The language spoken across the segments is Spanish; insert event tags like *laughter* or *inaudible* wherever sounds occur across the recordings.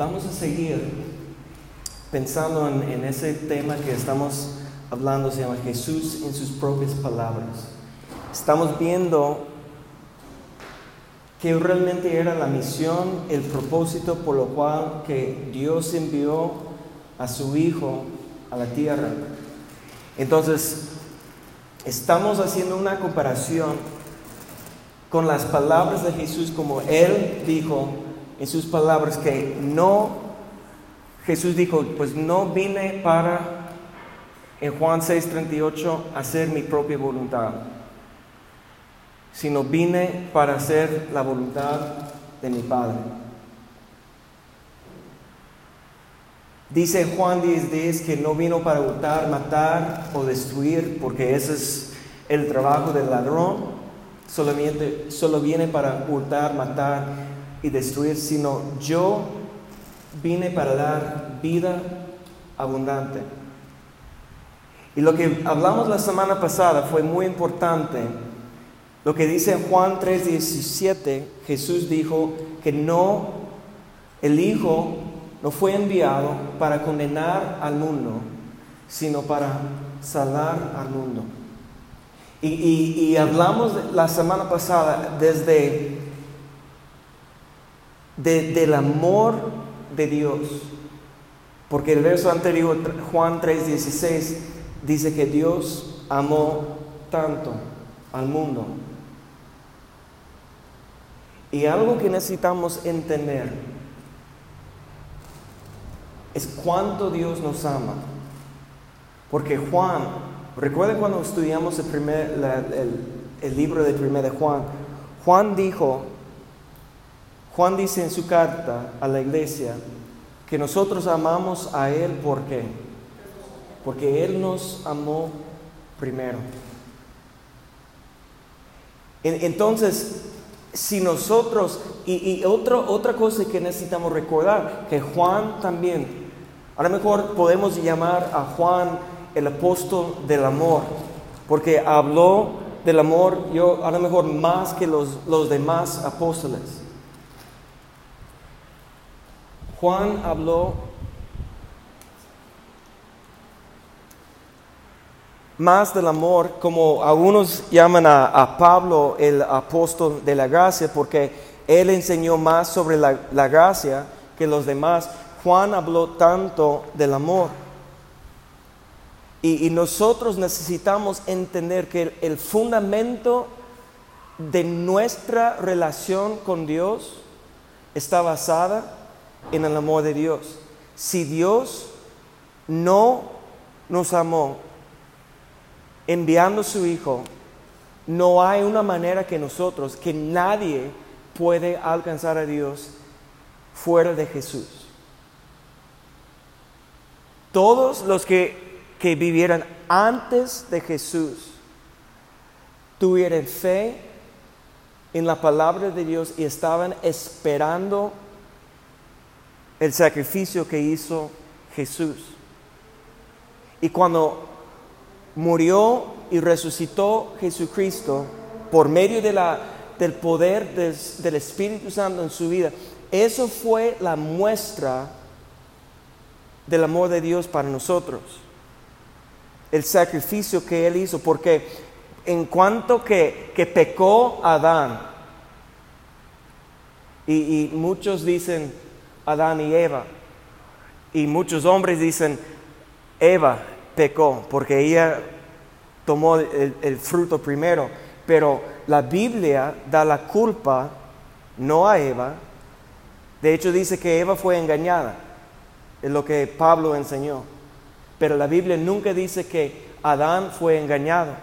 vamos a seguir pensando en, ese tema que estamos hablando, se llama Jesús en sus propias palabras. Estamos viendo que realmente era la misión, el propósito por lo cual que Dios envió a su Hijo a la tierra. Entonces, estamos haciendo una comparación con las palabras de Jesús como Él dijo en sus palabras que no, Jesús dijo, pues no vine para, en Juan 6:38, hacer mi propia voluntad sino vine para hacer la voluntad de mi Padre. Dice Juan 10:10 que no vino para hurtar, matar o destruir, porque ese es el trabajo del ladrón. Solamente, solo viene para hurtar, matar y destruir, sino yo vine para dar vida abundante. Y lo que hablamos la semana pasada fue muy importante lo que dice Juan 3:17, Jesús dijo que no, el Hijo no fue enviado para condenar al mundo, sino para salvar al mundo. Y, hablamos la semana pasada desde del amor de Dios, porque el verso anterior, Juan 3:16, dice que Dios amó tanto al mundo y algo que necesitamos entender es cuánto Dios nos ama. Porque Juan, recuerden cuando estudiamos el, primer, el, libro de 1 de Juan, Juan dijo, Juan dice en su carta a la iglesia que nosotros amamos a Él ¿por qué? Porque Él nos amó primero. Entonces, si nosotros, y, otra cosa que necesitamos recordar, que Juan también, a lo mejor podemos llamar a Juan el apóstol del amor, porque habló del amor, yo a lo mejor más que los, los demás apóstoles. Juan habló más del amor, como algunos llaman a, Pablo el apóstol de la gracia, porque él enseñó más sobre la, gracia que los demás. Juan habló tanto del amor. Y, nosotros necesitamos entender que el, fundamento de nuestra relación con Dios está basada en el amor de Dios. Si Dios no nos amó, enviando a su Hijo, no hay una manera que nosotros, que nadie puede alcanzar a Dios fuera de Jesús. Todos los que, que vivieran antes de Jesús tuvieran fe en la palabra de Dios y estaban esperando el sacrificio que hizo Jesús. Y cuando murió y resucitó Jesucristo por medio de la, del poder del Espíritu Santo en su vida. Eso fue la muestra del amor de Dios para nosotros. El sacrificio que Él hizo, porque en cuanto que, que pecó Adán, y, y muchos dicen Adán y Eva, y muchos hombres dicen Eva, pecó, porque ella tomó el, fruto primero. Pero la Biblia da la culpa no a Eva. De hecho dice que Eva fue engañada. Es lo que Pablo enseñó. Pero la Biblia nunca dice que Adán fue engañado.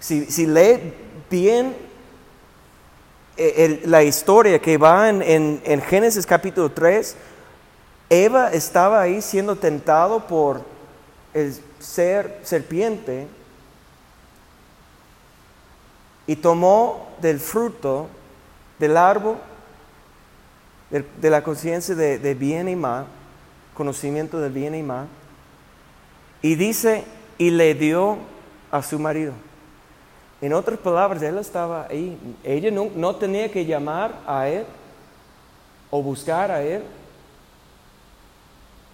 Si, lee bien eh, la historia que va en, en Génesis capítulo 3, Eva estaba ahí siendo tentado por el ser serpiente y tomó del fruto del árbol de, la conciencia de, bien y mal, conocimiento de bien y mal, y dice, y le dio a su marido. En otras palabras, él estaba ahí. Ella no tenía que llamar a él o buscar a Él.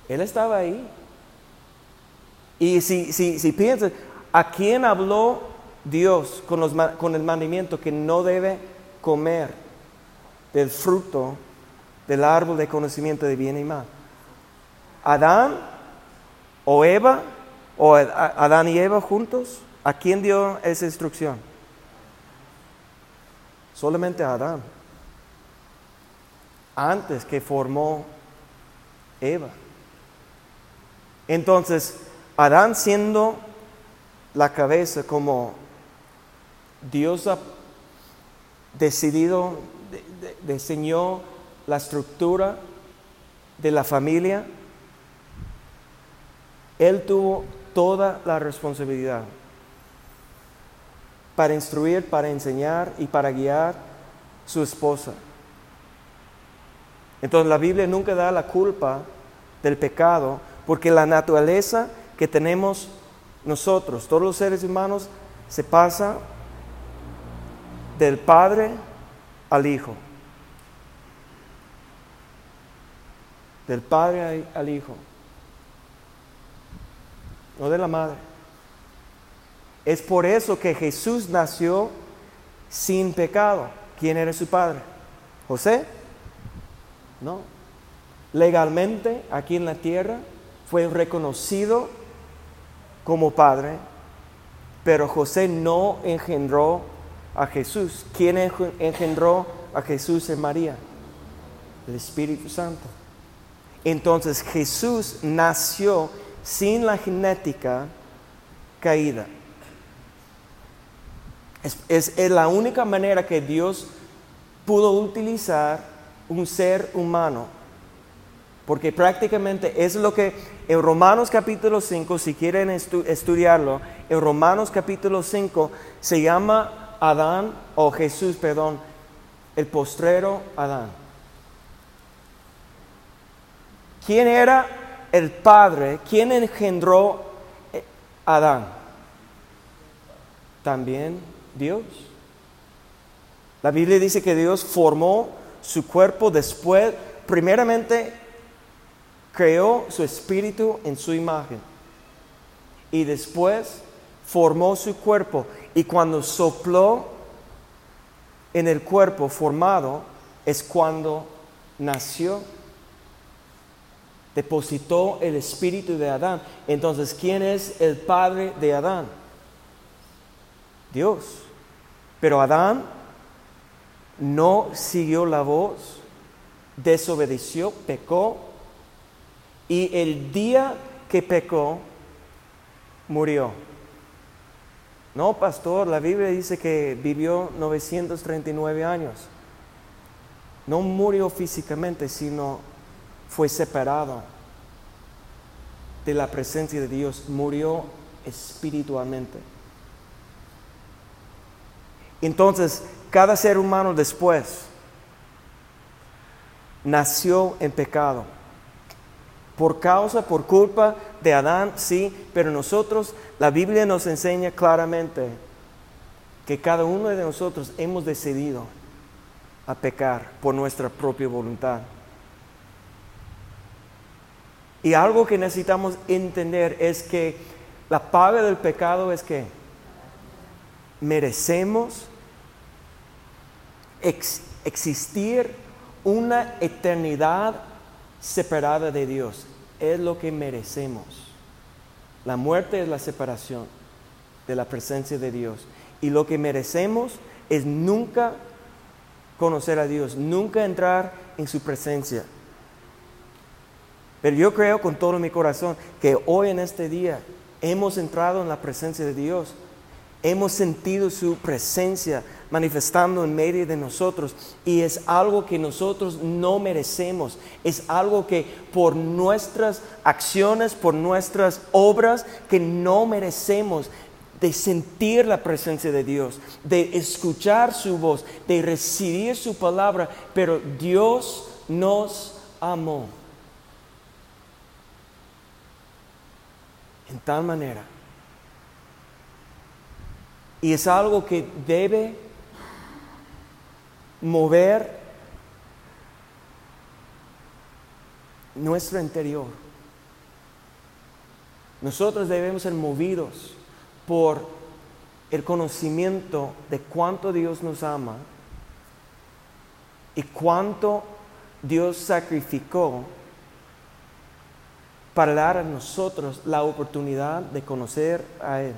Él estaba ahí. Y si, si, si piensas, ¿a quién habló Dios con, los, con el mandamiento que no debe comer del fruto del árbol de conocimiento de bien y mal? ¿Adán o Eva o Adán y Eva juntos? ¿A quién dio esa instrucción? Solamente a Adán. Antes que formó Eva. Entonces, Adán siendo la cabeza como Dios ha decidido, diseñó la estructura de la familia, él tuvo toda la responsabilidad para instruir, para enseñar y para guiar su esposa. Entonces la Biblia nunca da la culpa del pecado porque la naturaleza que tenemos nosotros, todos los seres humanos, se pasa del Padre al Hijo. Del Padre al Hijo. No de la Madre. Es por eso que Jesús nació sin pecado. ¿Quién era su padre? ¿José? No. Legalmente, aquí en la tierra, fue reconocido como padre, pero José no engendró a Jesús. ¿Quién engendró a Jesús en María? El Espíritu Santo. Entonces Jesús nació sin la genética caída. Es, es, la única manera que Dios pudo utilizar un ser humano. Porque prácticamente es lo que en Romanos capítulo 5, si quieren estudiarlo, en Romanos capítulo 5 se llama Adán, o Jesús, perdón, el postrero Adán. ¿Quién era el padre? ¿Quién engendró a Adán? También Dios. La Biblia dice que Dios formó su cuerpo después, primeramente creó su espíritu en su imagen y después formó su cuerpo y cuando sopló en el cuerpo formado es cuando nació depositó el espíritu de Adán. Entonces, ¿quién es el padre de Adán? Dios. Pero Adán no siguió la voz, desobedeció, pecó y el día que pecó, murió. No, pastor, la Biblia dice que vivió 939 años. No murió físicamente, sino fue separado de la presencia de Dios, murió espiritualmente. Entonces, cada ser humano después nació en pecado. Por causa, por culpa de Adán, sí, pero nosotros, la Biblia nos enseña claramente que cada uno de nosotros hemos decidido a pecar por nuestra propia voluntad. Y algo que necesitamos entender es que la paga del pecado es que merecemos existir una eternidad separada de Dios. Es lo que merecemos. La muerte es la separación de la presencia de Dios. Y lo que merecemos es nunca conocer a Dios, nunca entrar en su presencia. Pero yo creo con todo mi corazón que hoy en este día hemos entrado en la presencia de Dios. Hemos sentido su presencia manifestando en medio de nosotros y es algo que nosotros no merecemos. Es algo que por nuestras acciones, por nuestras obras, que no merecemos de sentir la presencia de Dios, de escuchar su voz, de recibir su palabra, pero Dios nos amó. en tal manera. Y es algo que debe mover nuestro interior. Nosotros debemos ser movidos por el conocimiento de cuánto Dios nos ama y cuánto Dios sacrificó para dar a nosotros la oportunidad de conocer a Él.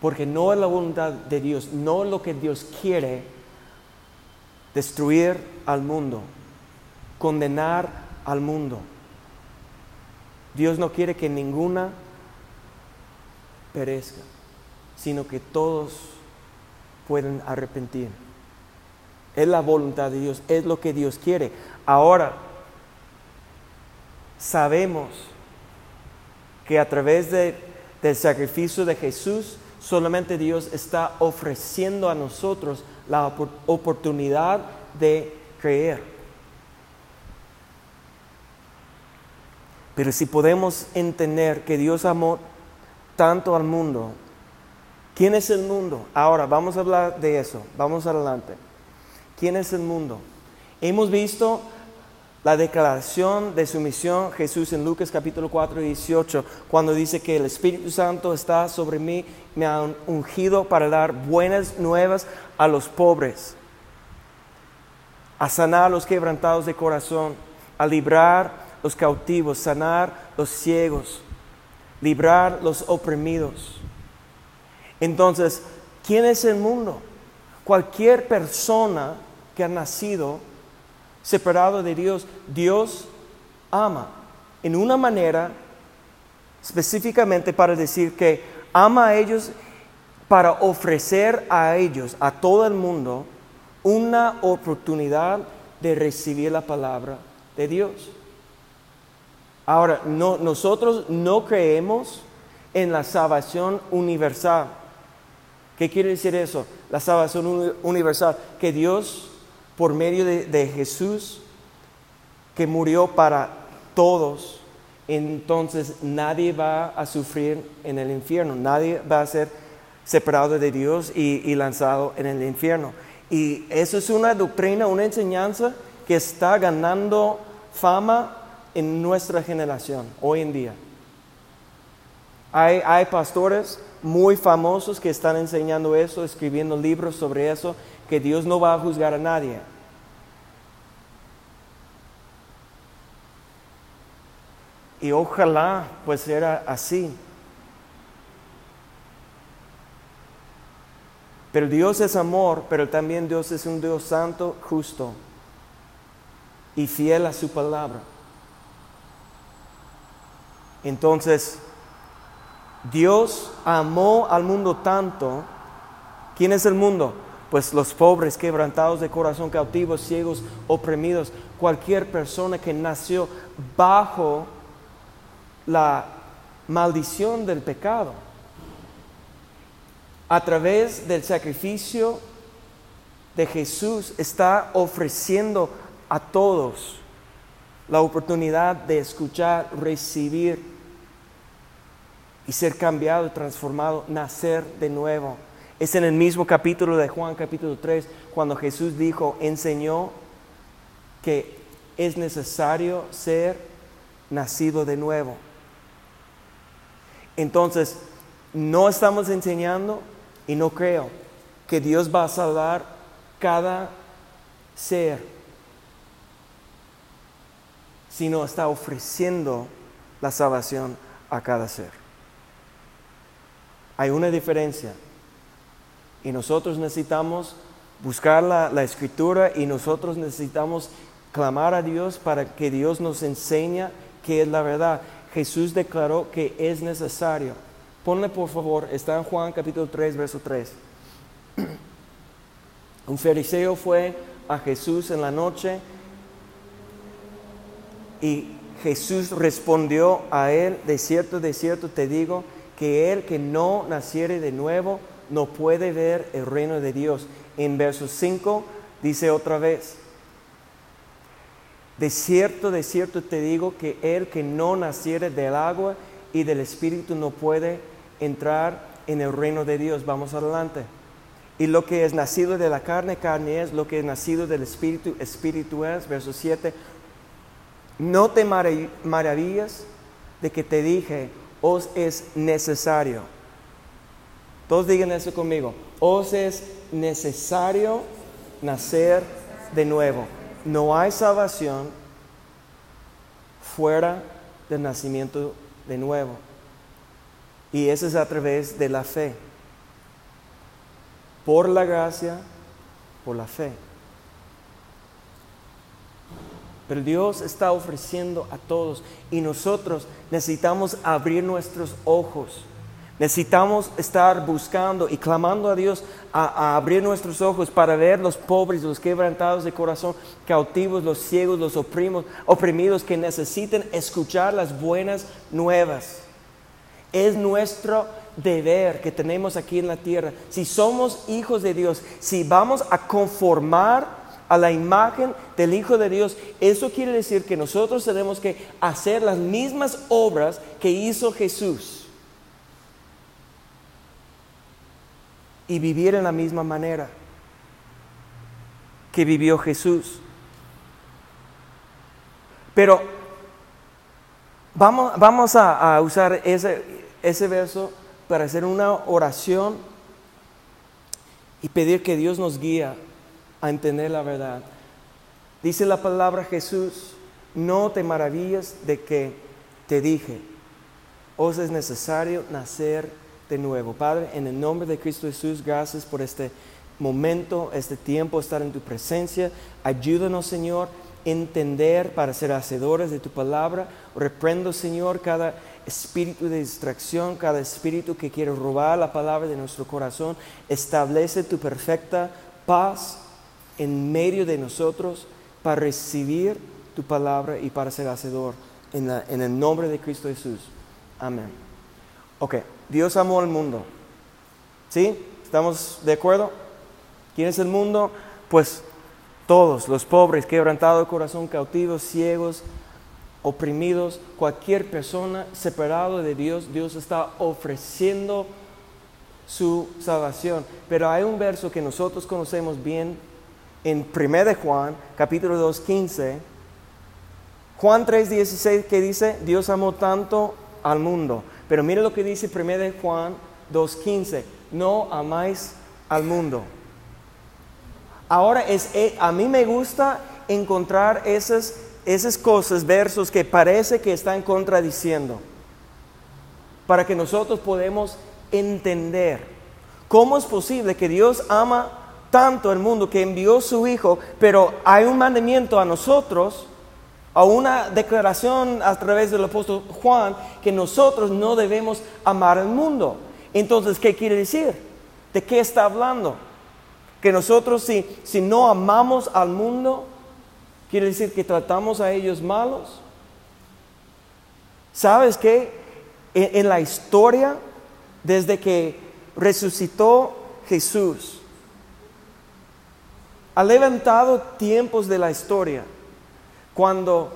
Porque no es la voluntad de Dios, no es lo que Dios quiere destruir al mundo, condenar al mundo. Dios no quiere que ninguna perezca, sino que todos puedan arrepentir. Es la voluntad de Dios, es lo que Dios quiere. Ahora, sabemos que a través del sacrificio de Jesús, solamente Dios está ofreciendo a nosotros la oportunidad de creer. Pero si podemos entender que Dios amó tanto al mundo, ¿quién es el mundo? Ahora, vamos a hablar de eso, vamos adelante. ¿Quién es el mundo? Hemos visto la declaración de su misión Jesús en Lucas capítulo 4, 18, cuando dice que el Espíritu Santo está sobre mí, me ha ungido para dar buenas nuevas a los pobres, a sanar a los quebrantados de corazón, a librar los cautivos, sanar los ciegos, librar los oprimidos. Entonces, ¿quién es el mundo? Cualquier persona que ha nacido separado de Dios, Dios ama en una manera específicamente para decir que ama a ellos para ofrecer a ellos, a todo el mundo, una oportunidad de recibir la palabra de Dios. Ahora, no, nosotros no creemos en la salvación universal. ¿Qué quiere decir eso? La salvación universal, que Dios, por medio de, Jesús, que murió para todos, entonces nadie va a sufrir en el infierno, nadie va a ser separado de Dios y, lanzado en el infierno. Y eso es una doctrina, una enseñanza que está ganando fama en nuestra generación hoy en día. Hay, pastores muy famosos que están enseñando eso, escribiendo libros sobre eso, que Dios no va a juzgar a nadie. Y ojalá pues era así. Pero Dios es amor, pero también Dios es un Dios santo, justo y fiel a su palabra. Entonces, Dios amó al mundo tanto. ¿Quién es el mundo? Pues los pobres, quebrantados de corazón, cautivos, ciegos, oprimidos, cualquier persona que nació bajo la maldición del pecado a través del sacrificio de Jesús está ofreciendo a todos la oportunidad de escuchar, recibir y ser cambiado, transformado, nacer de nuevo. Es en el mismo capítulo de Juan, capítulo 3, cuando Jesús dijo, enseñó que es necesario ser nacido de nuevo. Entonces, no estamos enseñando y no creo que Dios va a salvar cada ser, sino está ofreciendo la salvación a cada ser. Hay una diferencia y nosotros necesitamos buscar la, la, escritura y nosotros necesitamos clamar a Dios para que Dios nos enseñe qué es la verdad. Jesús declaró que es necesario Ponle por favor, está en Juan capítulo 3, verso 3. *clears throat* Un fariseo fue a Jesús en la noche y Jesús respondió a él, de cierto, de cierto te digo, que el que no naciere de nuevo no puede ver el reino de Dios. En verso 5 dice otra vez, de cierto, de cierto te digo que el que no naciere del agua y del Espíritu no puede entrar en el reino de Dios. Vamos adelante. Y lo que es nacido de la carne, carne es, lo que es nacido del espíritu, espíritu es. Verso 7. No te maravillas de que te dije, os es necesario. Todos digan eso conmigo. Os es necesario nacer de nuevo. No hay salvación fuera del nacimiento de nuevo. Y eso es a través de la fe. Por la gracia, por la fe. Pero Dios está ofreciendo a todos y nosotros necesitamos abrir nuestros ojos. Necesitamos estar buscando y clamando a Dios a, abrir nuestros ojos para ver los pobres, los quebrantados de corazón, cautivos, los ciegos, los oprimidos que necesiten escuchar las buenas nuevas. Es nuestro deber que tenemos aquí en la tierra. Si somos hijos de Dios, si vamos a conformar a la imagen del Hijo de Dios, eso quiere decir que nosotros tenemos que hacer las mismas obras que hizo Jesús y vivir en la misma manera que vivió Jesús. Pero vamos, vamos a, usar ese, ese verso para hacer una oración y pedir que Dios nos guíe a entender la verdad. Dice la palabra Jesús, no te maravillas de que te dije, os es necesario nacer de nuevo. Padre, en el nombre de Cristo Jesús, gracias por este momento, este tiempo, estar en tu presencia. Ayúdanos, Señor, entender para ser hacedores de tu palabra. Reprendo, Señor, cada espíritu de distracción, cada espíritu que quiere robar la palabra de nuestro corazón. Establece tu perfecta paz en medio de nosotros para recibir tu palabra y para ser hacedor en, en el nombre de Cristo Jesús. Amén. Ok, Dios amó al mundo. ¿Sí? ¿Estamos de acuerdo? ¿Quién es el mundo? Pues todos, los pobres, quebrantados de corazón, cautivos, ciegos, oprimidos, cualquier persona separado de Dios, Dios está ofreciendo su salvación. Pero hay un verso que nosotros conocemos bien en 1 de Juan, capítulo 2, 15, Juan 3, 16, que dice, Dios amó tanto al mundo. Pero mire lo que dice 1 de Juan 2, 15, no amáis al mundo. Ahora, es, eh, a mí me gusta encontrar esas, esas cosas, versos que parece que están contradiciendo, para que nosotros podamos entender cómo es posible que Dios ama tanto el mundo que envió su Hijo, pero hay un mandamiento a nosotros, a una declaración a través del apóstol Juan, que nosotros no debemos amar al mundo. Entonces, ¿qué quiere decir? ¿De qué está hablando? Que nosotros si, si no amamos al mundo, quiere decir que tratamos a ellos malos. ¿Sabes qué? en la historia, desde que resucitó Jesús, ha levantado tiempos de la historia cuando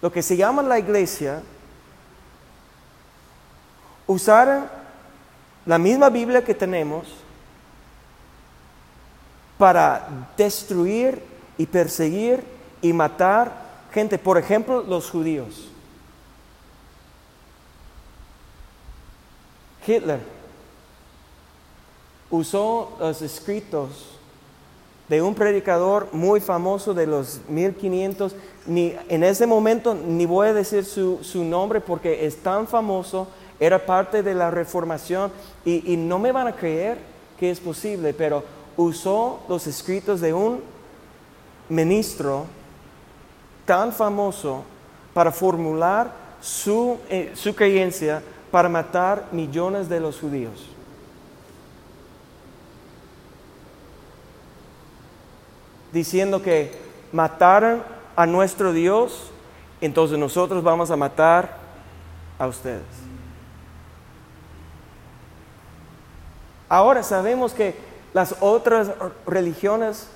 lo que se llama la iglesia usaron la misma Biblia que tenemos para destruir y perseguir y matar gente, por ejemplo, los judíos. Hitler usó los escritos de un predicador muy famoso de los 1500. Ni, en ese momento ni voy a decir su, nombre porque es tan famoso, era parte de la reformación y, no me van a creer que es posible, pero usó los escritos de un ministro tan famoso para formular su, eh, su creencia para matar millones de los judíos. Diciendo que mataran a nuestro Dios, entonces nosotros vamos a matar a ustedes. Ahora sabemos que las otras religiones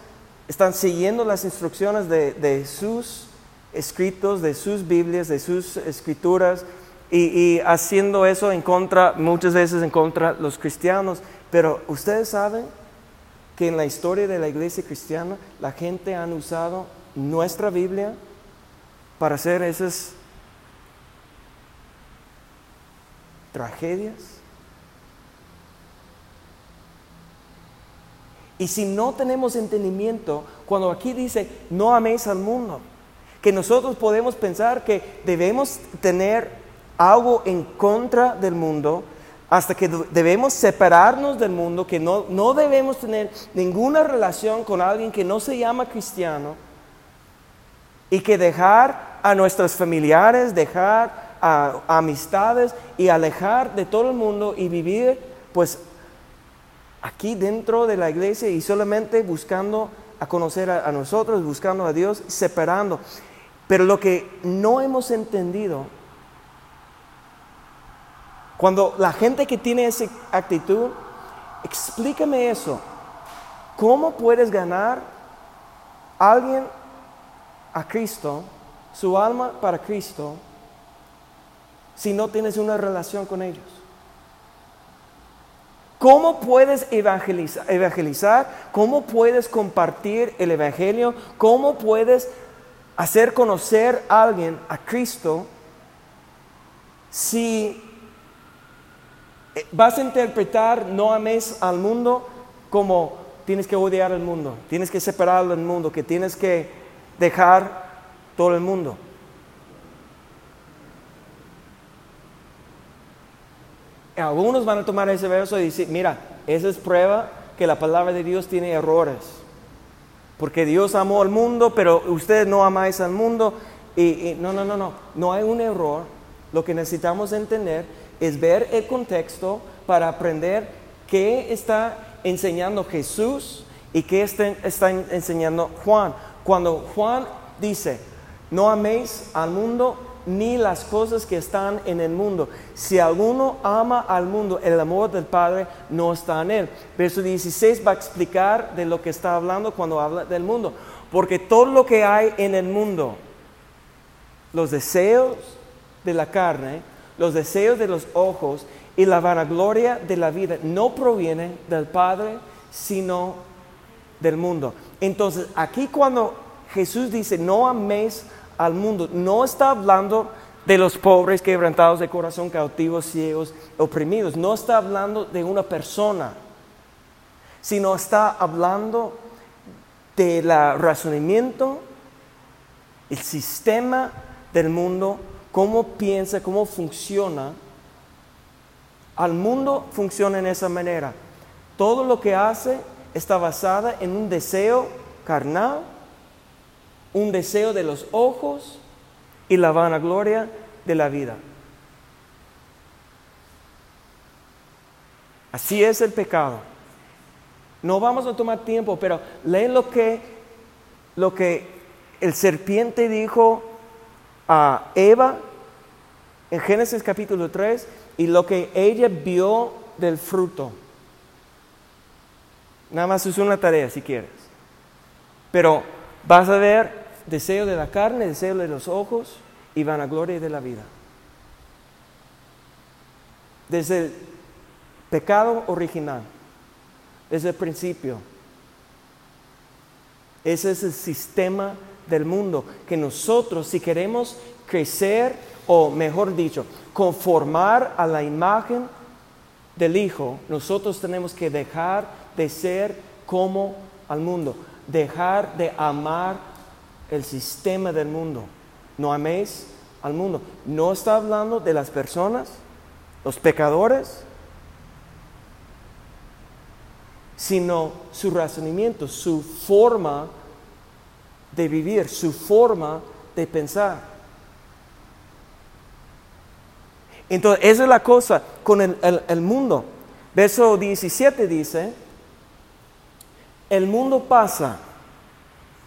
están siguiendo las instrucciones de, sus escritos, de sus Biblias, de sus escrituras, y, y, haciendo eso en contra, muchas veces en contra de los cristianos. Pero ustedes saben que en la historia de la iglesia cristiana la gente ha usado nuestra Biblia para hacer esas tragedias. Y si no tenemos entendimiento, cuando aquí dice, no améis al mundo, que nosotros podemos pensar que debemos tener algo en contra del mundo, hasta que debemos separarnos del mundo, que no, no debemos tener ninguna relación con alguien que no se llama cristiano, y que dejar a nuestros familiares, dejar a, amistades y alejar de todo el mundo y vivir pues aquí dentro de la iglesia y solamente buscando a conocer a, a nosotros, buscando a Dios, separando. Pero lo que no hemos entendido, cuando la gente que tiene esa actitud, explícame eso. ¿Cómo puedes ganar a alguien a Cristo, su alma para Cristo, si no tienes una relación con ellos? ¿Cómo puedes evangelizar, evangelizar? ¿Cómo puedes compartir el Evangelio? ¿Cómo puedes hacer conocer a alguien a Cristo si vas a interpretar no ames al mundo como tienes que odiar al mundo, tienes que separarlo del mundo, que tienes que dejar todo el mundo. Algunos van a tomar ese verso y decir, mira, esa es prueba que la palabra de Dios tiene errores. Porque Dios amó al mundo, pero ustedes no amáis al mundo. Y, no, no, no, no, no hay un error. Lo que necesitamos entender es ver el contexto para aprender qué está enseñando Jesús y qué está, está enseñando Juan. Cuando Juan dice, no améis al mundo ni las cosas que están en el mundo. Si alguno ama al mundo, el amor del Padre no está en él. Verso 16 va a explicar de lo que está hablando cuando habla del mundo. Porque todo lo que hay en el mundo, los deseos de la carne, los deseos de los ojos y la vanagloria de la vida, no provienen del Padre, sino del mundo. Entonces, aquí cuando Jesús dice, no améis al mundo, no está hablando de los pobres quebrantados de corazón, cautivos, ciegos, oprimidos, no está hablando de una persona, sino está hablando del razonamiento, el sistema del mundo, cómo piensa, cómo funciona. Al mundo funciona en esa manera. Todo lo que hace está basada en un deseo carnal, un deseo de los ojos y la vanagloria de la vida. Así es el pecado. No vamos a tomar tiempo, pero leen lo que, lo que el serpiente dijo a Eva en Génesis capítulo 3 y lo que ella vio del fruto. Nada más es una tarea si quieres. Pero vas a ver deseo de la carne, deseo de los ojos y vanagloria de la vida. Desde el pecado original, desde el principio. Ese es el sistema del mundo que nosotros, si queremos crecer, o mejor dicho, conformar a la imagen del Hijo, nosotros tenemos que dejar de ser como al mundo, dejar de amar el sistema del mundo. No améis al mundo. No está hablando de las personas, los pecadores, sino su razonamiento, su forma de vivir, su forma de pensar. Entonces, esa es la cosa con el, el mundo. Verso 17 dice, el mundo pasa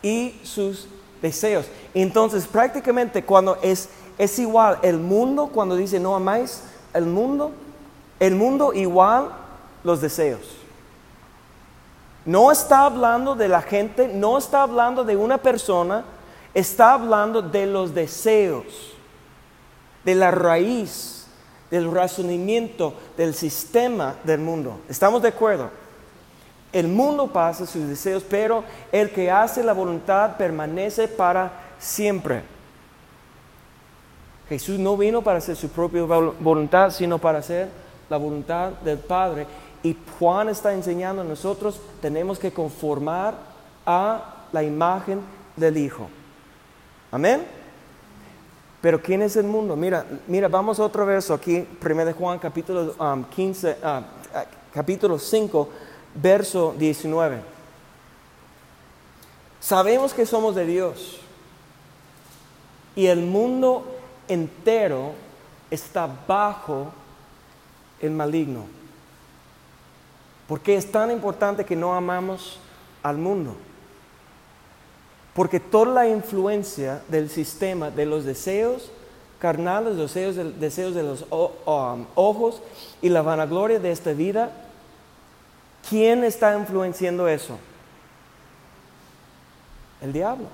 y sus deseos. Entonces, prácticamente cuando es, es igual el mundo, cuando dice no amáis el mundo, el mundo igual los deseos. No está hablando de la gente, no está hablando de una persona, está hablando de los deseos, de la raíz del razonamiento, del sistema del mundo. ¿Estamos de acuerdo? El mundo pasa sus deseos, pero el que hace la voluntad permanece para siempre. Jesús no vino para hacer su propia voluntad, sino para hacer la voluntad del Padre. Y Juan está enseñando a nosotros, tenemos que conformar a la imagen del Hijo. Amén. Pero ¿quién es el mundo? Mira, mira, vamos a otro verso aquí, 1 Juan capítulo 15, um, ah, ah, capítulo 5, verso 19. Sabemos que somos de Dios y el mundo entero está bajo el maligno. ¿Por qué es tan importante que no amamos al mundo? Porque toda la influencia del sistema de los deseos carnales, los deseos, deseos de los um, ojos y la vanagloria de esta vida, ¿quién está influenciando eso? El diablo,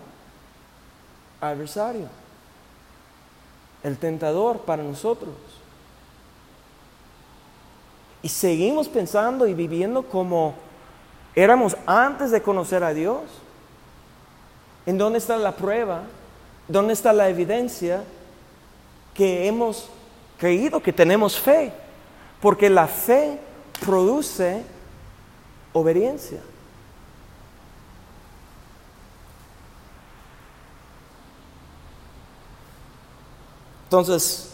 adversario, el tentador para nosotros. Y seguimos pensando y viviendo como éramos antes de conocer a Dios. ¿En dónde está la prueba? ¿Dónde está la evidencia que hemos creído, que tenemos fe? Porque la fe produce obediencia. Entonces,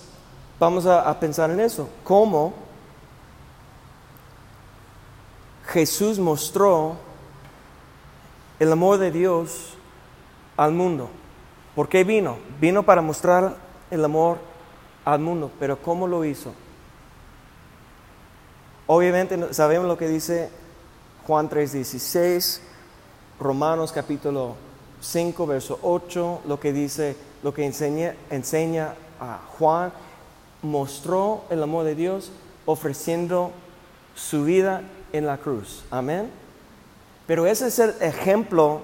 vamos a, pensar en eso. ¿Cómo Jesús mostró el amor de Dios al mundo. ¿Por qué vino? Vino para mostrar el amor al mundo, pero ¿cómo lo hizo? Obviamente sabemos lo que dice Juan 3:16, Romanos capítulo 5, verso 8, lo que dice, lo que enseña, enseña a Juan, mostró el amor de Dios ofreciendo su vida en la cruz. Amén. Pero ese es el ejemplo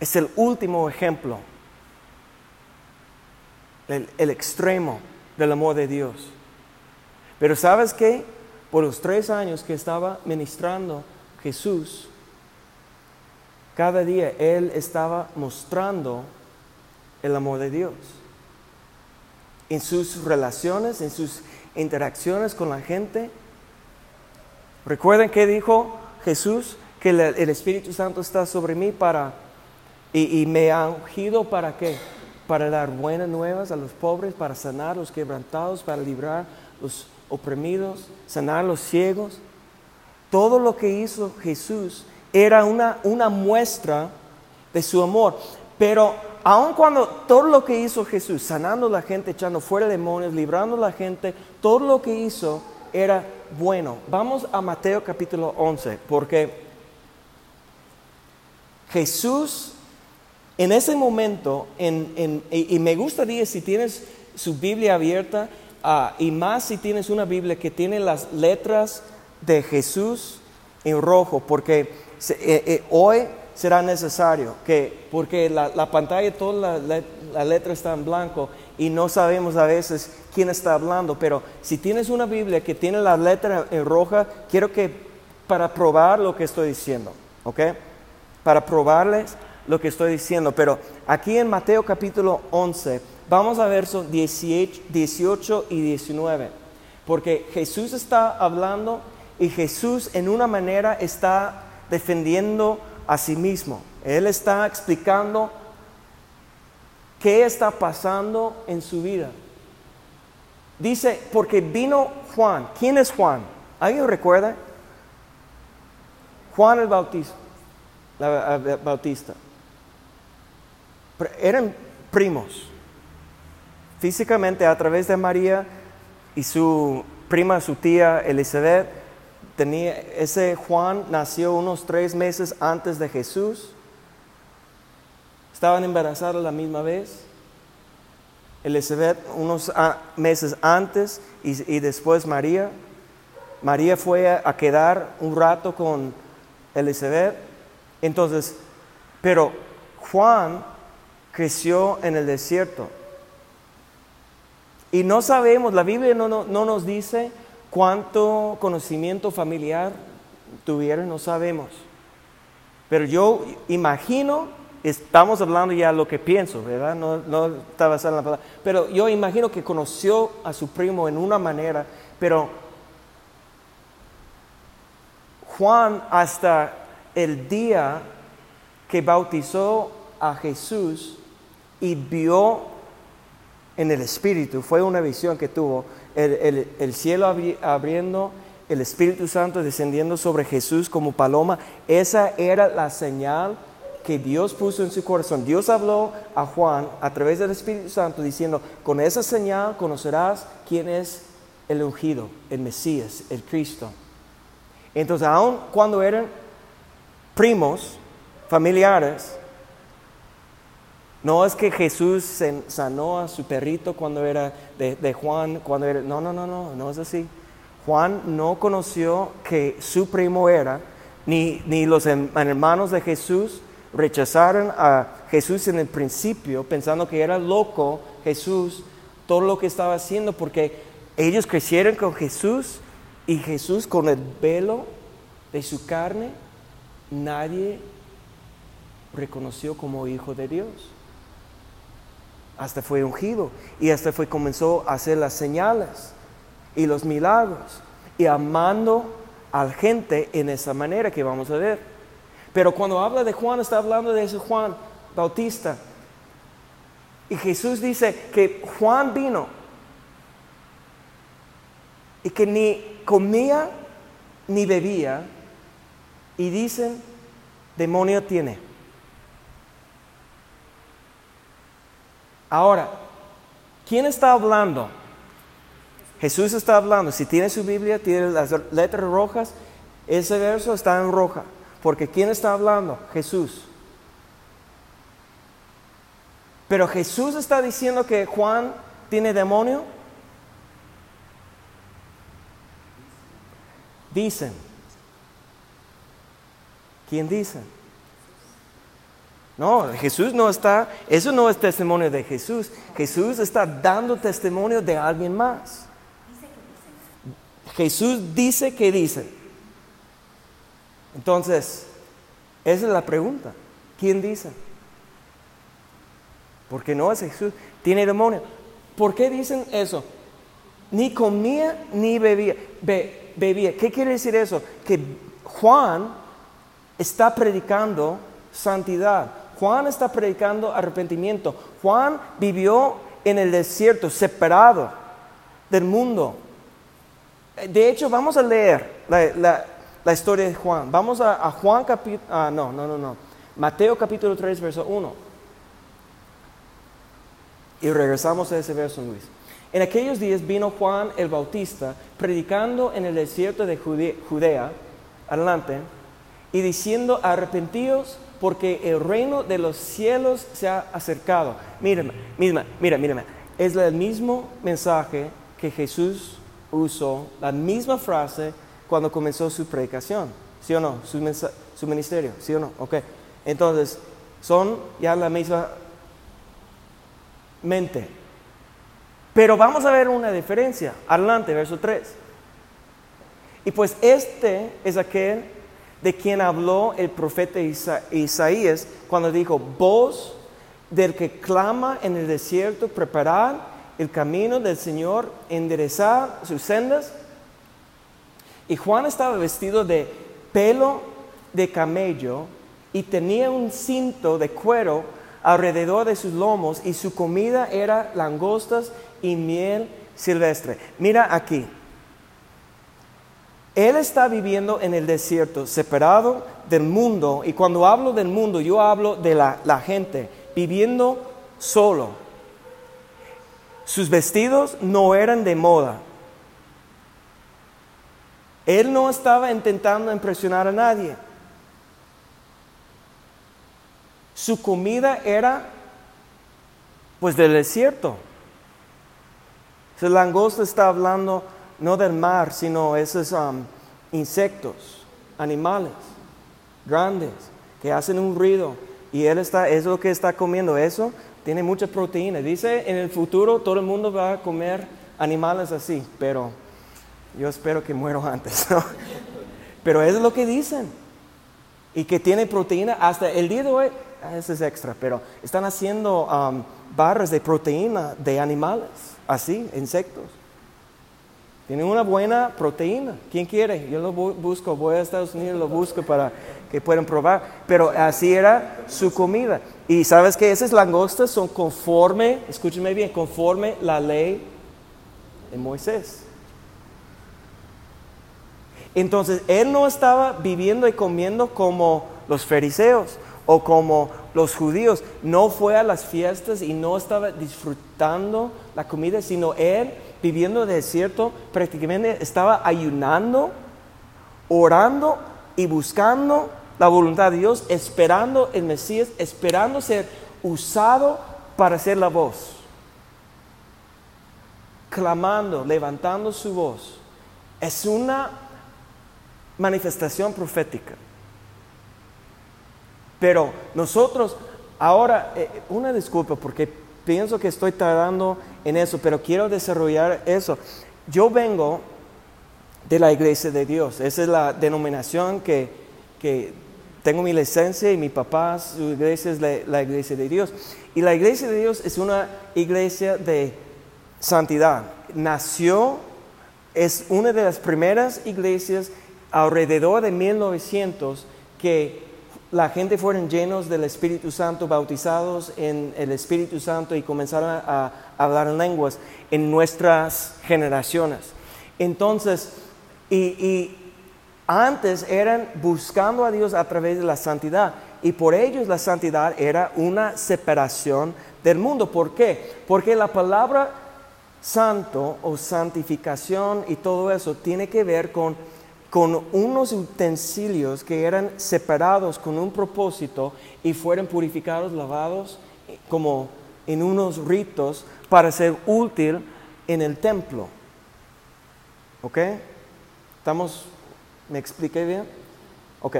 es el último ejemplo, el, extremo del amor de Dios. Pero sabes qué? Por los tres años que estaba ministrando Jesús, cada día Él estaba mostrando el amor de Dios. En sus relaciones, en sus interacciones con la gente. Recuerden que dijo Jesús que el Espíritu Santo está sobre mí para y, me ha ungido para qué? Para dar buenas nuevas a los pobres, para sanar los quebrantados, para librar los oprimidos, sanar los ciegos. Todo lo que hizo Jesús era una, una muestra de su amor. Pero aun cuando todo lo que hizo Jesús, sanando la gente, echando fuera demonios, librando a la gente, todo lo que hizo era bueno. Vamos a Mateo capítulo 11, porque Jesús en ese momento, y, me gustaría si tienes su Biblia abierta, ah, y más si tienes una Biblia que tiene las letras de Jesús en rojo, porque eh, eh, hoy será necesario que, porque la, pantalla, toda la, la, letra está en blanco y no sabemos a veces quién está hablando, pero si tienes una Biblia que tiene la letra en roja, quiero que para probar lo que estoy diciendo, ¿ok? Para probarles lo que estoy diciendo, pero aquí en Mateo capítulo 11 vamos a versos 18 y 19, porque Jesús está hablando y Jesús en una manera está defendiendo a sí mismo. Él está explicando qué está pasando en su vida. Dice, porque vino Juan. ¿Quién es Juan? ¿Alguien recuerda? Juan el Bautista. La, Bautista eran primos. Físicamente a través de María y su prima, su tía Elizabeth, tenía, ese Juan nació unos tres meses antes de Jesús. Estaban embarazados la misma vez. Elizabeth unos meses antes y, después María. María fue a, a quedar un rato con Elizabeth. Entonces, pero Juan creció en el desierto. Y no sabemos, la Biblia no, no, no nos dice cuánto conocimiento familiar tuvieron, no sabemos. Pero yo imagino, estamos hablando ya lo que pienso, ¿verdad? No, no está basado en la palabra. Pero yo imagino que conoció a su primo en una manera, pero Juan hasta el día que bautizó a Jesús y vio en el Espíritu, fue una visión que tuvo, el, cielo abriendo, el Espíritu Santo descendiendo sobre Jesús como paloma, esa era la señal que Dios puso en su corazón. Dios habló a Juan a través del Espíritu Santo diciendo, con esa señal conocerás quién es el ungido, el Mesías, el Cristo. Entonces, aun cuando eran primos, familiares, no es que Jesús sanó a su perrito cuando era de, Juan, cuando era... No, no, no, no, no es así. Juan no conoció que su primo era, ni, ni los hermanos de Jesús rechazaron a Jesús en el principio pensando que era loco Jesús, todo lo que estaba haciendo, porque ellos crecieron con Jesús y Jesús con el velo de su carne, nadie reconoció como hijo de Dios. Hasta fue ungido y hasta fue comenzó a hacer las señales y los milagros y amando a la gente en esa manera que vamos a ver. Pero cuando habla de Juan está hablando de ese Juan Bautista. Y Jesús dice que Juan vino y que ni comía ni bebía y dicen, demonio tiene. Ahora, ¿quién está hablando? Jesús está hablando. Si tiene su Biblia, tiene las letras rojas, ese verso está en roja. Porque ¿quién está hablando? Jesús. Pero Jesús está diciendo que Juan tiene demonio. Dicen. ¿Quién dice? No, Jesús no está, eso no es testimonio de Jesús. Jesús está dando testimonio de alguien más. Jesús dice que dice. Entonces, esa es la pregunta. ¿Quién dice? Porque no es Jesús, tiene demonio. ¿Por qué dicen eso? Ni comía ni bebía. bebía. ¿Qué quiere decir eso? Que Juan está predicando santidad. Juan está predicando arrepentimiento. Juan vivió en el desierto, separado del mundo. De hecho, vamos a leer la, historia de Juan. Vamos a, Juan capítulo... Ah, no, no, no, no. Mateo capítulo 3, verso 1. Y regresamos a ese verso, Luis. En aquellos días vino Juan el Bautista predicando en el desierto de Judea, adelante, y diciendo, arrepentidos porque el reino de los cielos se ha acercado. Mira, mira, mira, mira, es el mismo mensaje que Jesús usó, la misma frase cuando comenzó su predicación, ¿sí o no? Su, su ministerio, ¿sí o no? Ok. Entonces, son ya la misma mente. Pero vamos a ver una diferencia. Adelante, verso 3. Y pues este es aquel de quien habló el profeta Isaías cuando dijo, voz del que clama en el desierto, preparar el camino del Señor, enderezar sus sendas. Y Juan estaba vestido de pelo de camello y tenía un cinto de cuero alrededor de sus lomos y su comida era langostas y miel silvestre. Mira aquí, él está viviendo en el desierto, separado del mundo, y cuando hablo del mundo, yo hablo de la, gente, viviendo solo. Sus vestidos no eran de moda. Él no estaba intentando impresionar a nadie. Su comida era pues del desierto. El langosta está hablando no del mar, sino esos um, insectos, animales grandes que hacen un ruido y él está, es lo que está comiendo eso, tiene mucha proteína. Dice, en el futuro todo el mundo va a comer animales así, pero yo espero que muero antes. Pero eso es lo que dicen. Y que tiene proteína hasta el día de hoy, ah, eso es extra, pero están haciendo um, barras de proteína de animales, así, insectos. Tienen una buena proteína. ¿Quién quiere? Yo lo busco, voy a Estados Unidos, lo busco para que puedan probar. Pero así era su comida. Y sabes que esas langostas son conforme, escúcheme bien, conforme la ley de Moisés. Entonces, él no estaba viviendo y comiendo como los fariseos o como los judíos. No fue a las fiestas y no estaba disfrutando la comida, sino él viviendo en el desierto prácticamente estaba ayunando, orando y buscando la voluntad de Dios, esperando el Mesías, esperando ser usado para ser la voz, clamando, levantando su voz. Es una manifestación profética. Pero nosotros, ahora, eh, una disculpa porque pienso que estoy tardando en eso, pero quiero desarrollar eso. Yo vengo de la iglesia de Dios, esa es la denominación que, que tengo mi licencia y mi papá, su iglesia es la, la, iglesia de Dios. Y la iglesia de Dios es una iglesia de santidad. Nació, es una de las primeras iglesias alrededor de 1900 que la gente fueron llenos del Espíritu Santo, bautizados en el Espíritu Santo y comenzaron a, hablar en lenguas en nuestras generaciones. Entonces, y, antes eran buscando a Dios a través de la santidad y por ellos la santidad era una separación del mundo. ¿Por qué? Porque la palabra santo o santificación y todo eso tiene que ver con con unos utensilios que eran separados con un propósito y fueron purificados, lavados, como en unos ritos para ser útil en el templo. ¿Ok? ¿Estamos? ¿Me expliqué bien? Ok.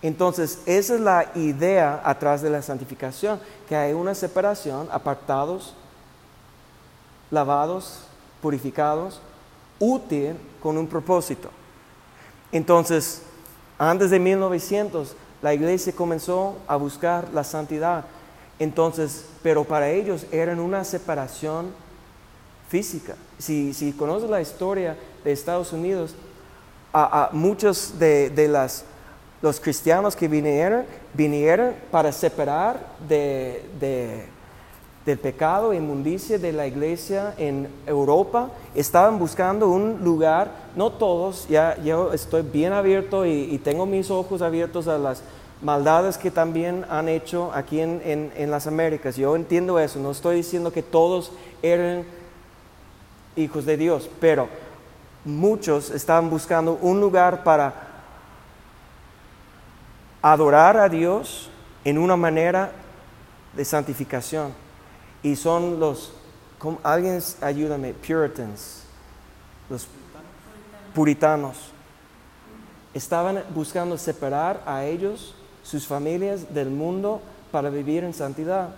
Entonces, esa es la idea atrás de la santificación, que hay una separación, apartados, lavados, purificados, útil con un propósito. Entonces, antes de 1900, la iglesia comenzó a buscar la santidad. Entonces, pero para ellos eran una separación física. Si, si conoces la historia de Estados Unidos, a, muchos de, de las, los cristianos que vinieron, vinieron para separar de, de del pecado e inmundicia de la iglesia en Europa, estaban buscando un lugar, no todos, ya yo estoy bien abierto y, tengo mis ojos abiertos a las maldades que también han hecho aquí en, en, las Américas. Yo entiendo eso, no estoy diciendo que todos eran hijos de Dios, pero muchos estaban buscando un lugar para adorar a Dios en una manera de santificación y son los, alguien ayúdame, puritans, los puritanos. Estaban buscando separar a ellos, sus familias, del mundo para vivir en santidad.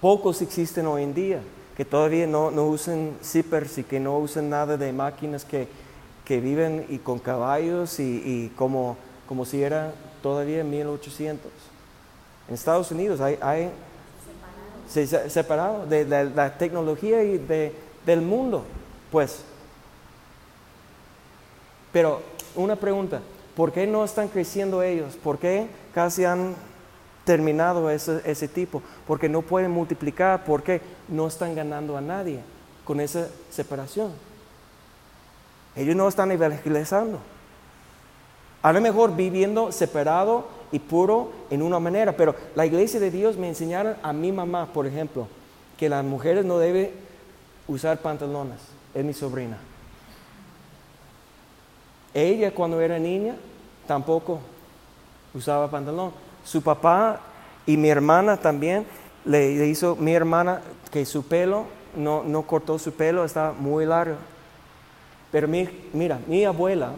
Pocos existen hoy en día que todavía no, no usen zippers y que no usen nada de máquinas que, que viven y con caballos y, y como, como si era todavía en 1800. En Estados Unidos hay, separado, de, la tecnología y de, del mundo, pues. Pero una pregunta, ¿por qué no están creciendo ellos? ¿Por qué casi han terminado ese, ese tipo? Porque no pueden multiplicar, porque no están ganando a nadie con esa separación. Ellos no están evangelizando. A lo mejor viviendo separado y puro en una manera, pero la iglesia de Dios me enseñaron a mi mamá, por ejemplo, que las mujeres no deben usar pantalones, es mi sobrina. Ella cuando era niña tampoco usaba pantalón. Su papá y mi hermana también le, hizo, mi hermana, que su pelo, no, no cortó su pelo, estaba muy largo. Pero mi, mira, mi abuela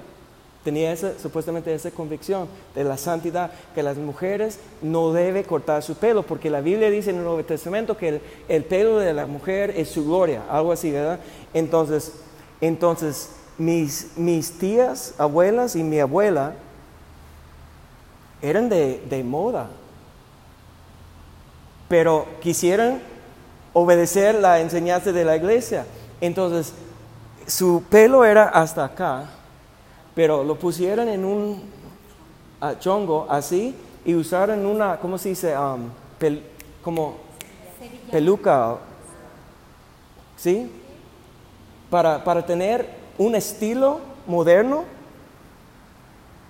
tenía supuestamente esa convicción de la santidad, que las mujeres no deben cortar su pelo, porque la Biblia dice en el Nuevo Testamento que el, pelo de la mujer es su gloria, algo así, ¿verdad? Entonces, entonces mis, mis tías, abuelas y mi abuela eran de, de moda, pero quisieran obedecer la enseñanza de la iglesia. Entonces, su pelo era hasta acá, pero lo pusieron en un uh, chongo así y usaron una, ¿cómo se dice? Um, como peluca, ¿sí? Para, para tener un estilo moderno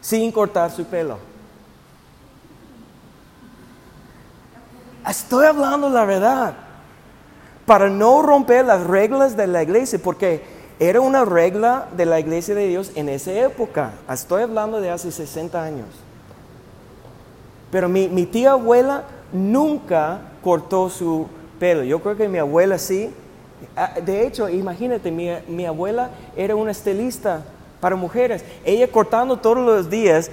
sin cortar su pelo. Estoy hablando la verdad. Para no romper las reglas de la iglesia, porque era una regla de la iglesia de Dios en esa época. Estoy hablando de hace 60 años. Pero mi, tía abuela nunca cortó su pelo. Yo creo que mi abuela sí. Ah, de hecho, imagínate, mi, mi abuela era una estilista para mujeres. Ella cortando todos los días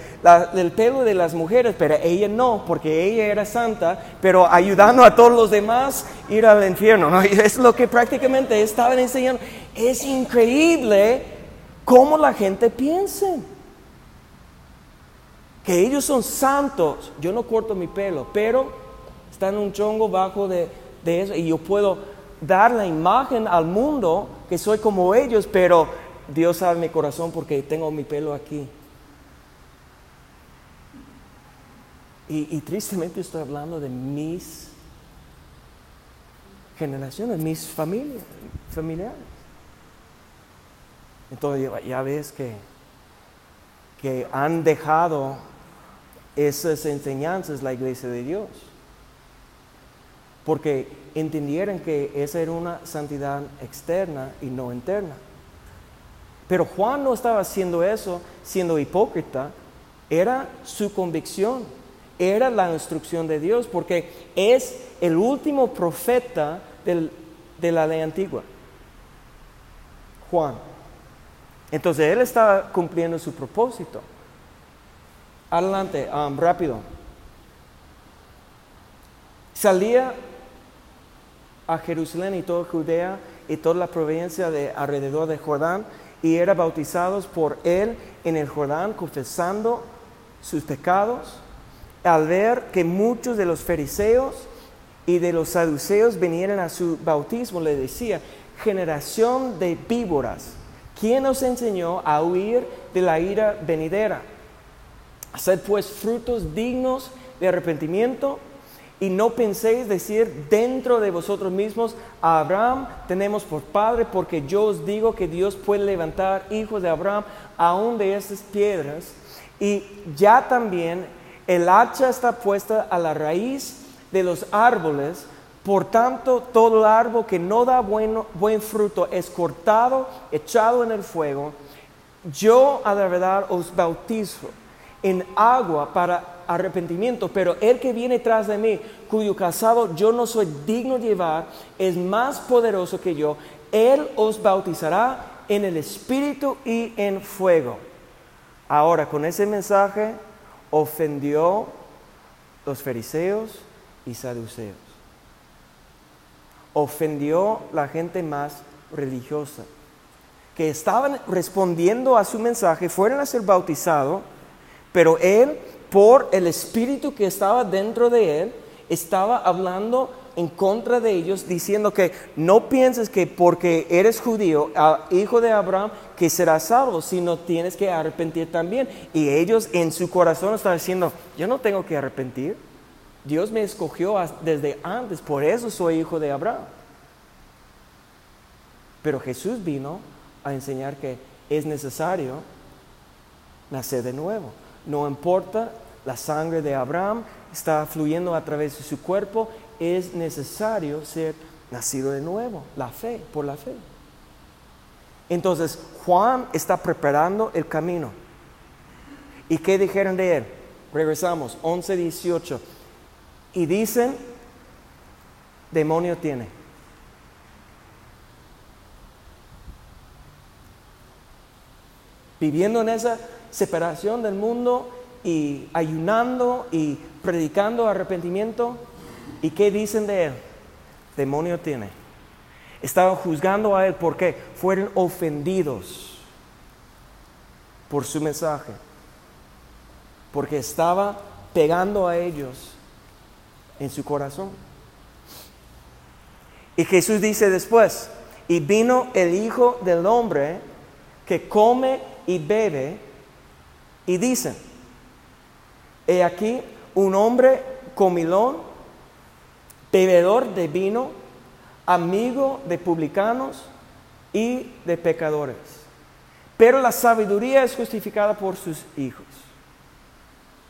el pelo de las mujeres, pero ella no, porque ella era santa, pero ayudando a todos los demás ir al infierno. ¿no? *laughs* es lo que prácticamente estaban enseñando. Es increíble cómo la gente piensa. Que ellos son santos. Yo no corto mi pelo, pero están un chongo bajo de, eso y yo puedo dar la imagen al mundo que soy como ellos, pero Dios sabe mi corazón porque tengo mi pelo aquí. Y, tristemente estoy hablando de mis generaciones, mis familias, familiares. Entonces ya ves que, que han dejado esas enseñanzas la iglesia de Dios. Porque entendieron que esa era una santidad externa y no interna. Pero Juan no estaba haciendo eso siendo hipócrita, era su convicción, era la instrucción de Dios, porque es el último profeta de la ley antigua. Juan. Entonces él estaba cumpliendo su propósito. Adelante, um, rápido. Salía a Jerusalén y toda Judea y toda la provincia de alrededor de Jordán y eran bautizados por él en el Jordán, confesando sus pecados. Al ver que muchos de los fariseos y de los saduceos vinieron a su bautismo, le decía, generación de víboras, ¿quién os enseñó a huir de la ira venidera? Haced pues frutos dignos de arrepentimiento y no penséis decir dentro de vosotros mismos, a Abraham tenemos por padre, porque yo os digo que Dios puede levantar hijos de Abraham aún de estas piedras. Y ya también el hacha está puesta a la raíz de los árboles, por tanto todo árbol que no da buen fruto es cortado, echado en el fuego. Yo a la verdad os bautizo en agua para arrepentimiento, pero el que viene tras de mí, cuyo casado yo no soy digno de llevar, es más poderoso que yo. Él os bautizará en el Espíritu y en fuego. Ahora, con ese mensaje ofendió los fariseos y saduceos. Ofendió la gente más religiosa, que estaban respondiendo a su mensaje, fueron a ser bautizados, pero él por el espíritu que estaba dentro de él, estaba hablando en contra de ellos, diciendo que no pienses que porque eres judío, hijo de Abraham, que serás salvo, sino tienes que arrepentir también. Y ellos en su corazón están diciendo, yo no tengo que arrepentir. Dios me escogió desde antes, por eso soy hijo de Abraham. Pero Jesús vino a enseñar que es necesario nacer de nuevo. No importa la sangre de Abraham está fluyendo a través de su cuerpo, es necesario ser nacido de nuevo, la fe, por la fe. Entonces, Juan está preparando el camino. ¿Y qué dijeron de él? Regresamos, 11, 18. Y dicen, demonio tiene. Viviendo en esa separación del mundo y ayunando y predicando arrepentimiento. ¿Y qué dicen de él? Demonio tiene. Estaban juzgando a él porque fueron ofendidos por su mensaje. Porque estaba pegando a ellos en su corazón. Y Jesús dice después, y vino el Hijo del Hombre que come y bebe, y dicen, he aquí un hombre comilón, bebedor de vino, amigo de publicanos y de pecadores. Pero la sabiduría es justificada por sus hijos.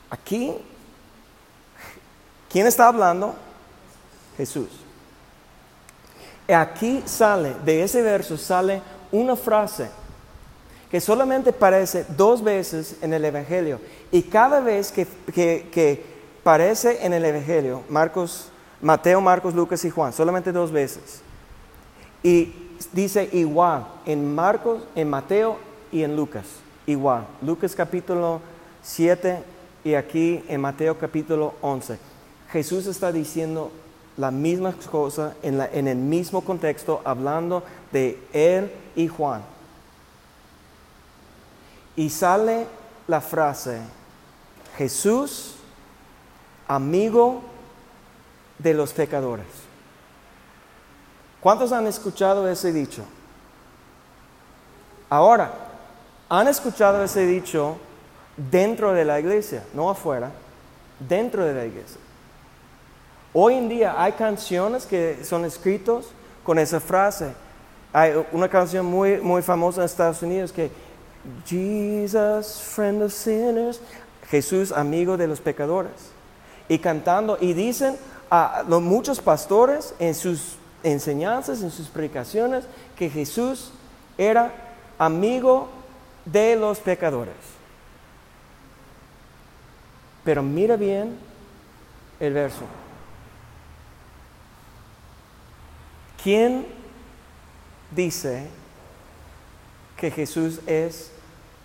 Aquí, ¿quién está hablando? Jesús. Aquí sale, de ese verso sale una frase que solamente aparece dos veces en el Evangelio. Y cada vez que, que, aparece en el Evangelio, Marcos, Mateo, Marcos, Lucas y Juan, solamente dos veces. Y dice igual en Marcos, en Mateo y en Lucas, igual. Lucas capítulo 7 y aquí en Mateo capítulo 11. Jesús está diciendo la misma cosa en, el mismo contexto, hablando de él y Juan. Y sale la frase, Jesús, amigo de los pecadores. ¿Cuántos han escuchado ese dicho? Ahora, han escuchado ese dicho dentro de la iglesia, no afuera, dentro de la iglesia. Hoy en día hay canciones que son escritos con esa frase. Hay una canción muy, muy famosa en Estados Unidos que Jesus, friend of sinners, Jesús, amigo de los pecadores. Y cantando, y dicen a los muchos pastores en sus enseñanzas, en sus predicaciones, que Jesús era amigo de los pecadores. Pero mira bien el verso. ¿Quién dice que Jesús es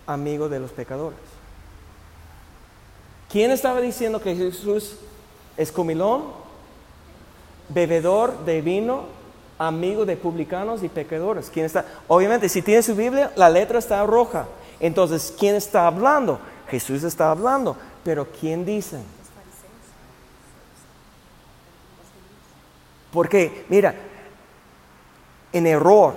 amigo de los pecadores? ¿Quién estaba diciendo que Jesús es comilón, bebedor de vino, amigo de publicanos y pecadores? ¿Quién está? Obviamente, si tiene su Biblia, la letra está roja. Entonces, ¿quién está hablando? Jesús está hablando. Pero ¿quién dice? Porque, mira, en error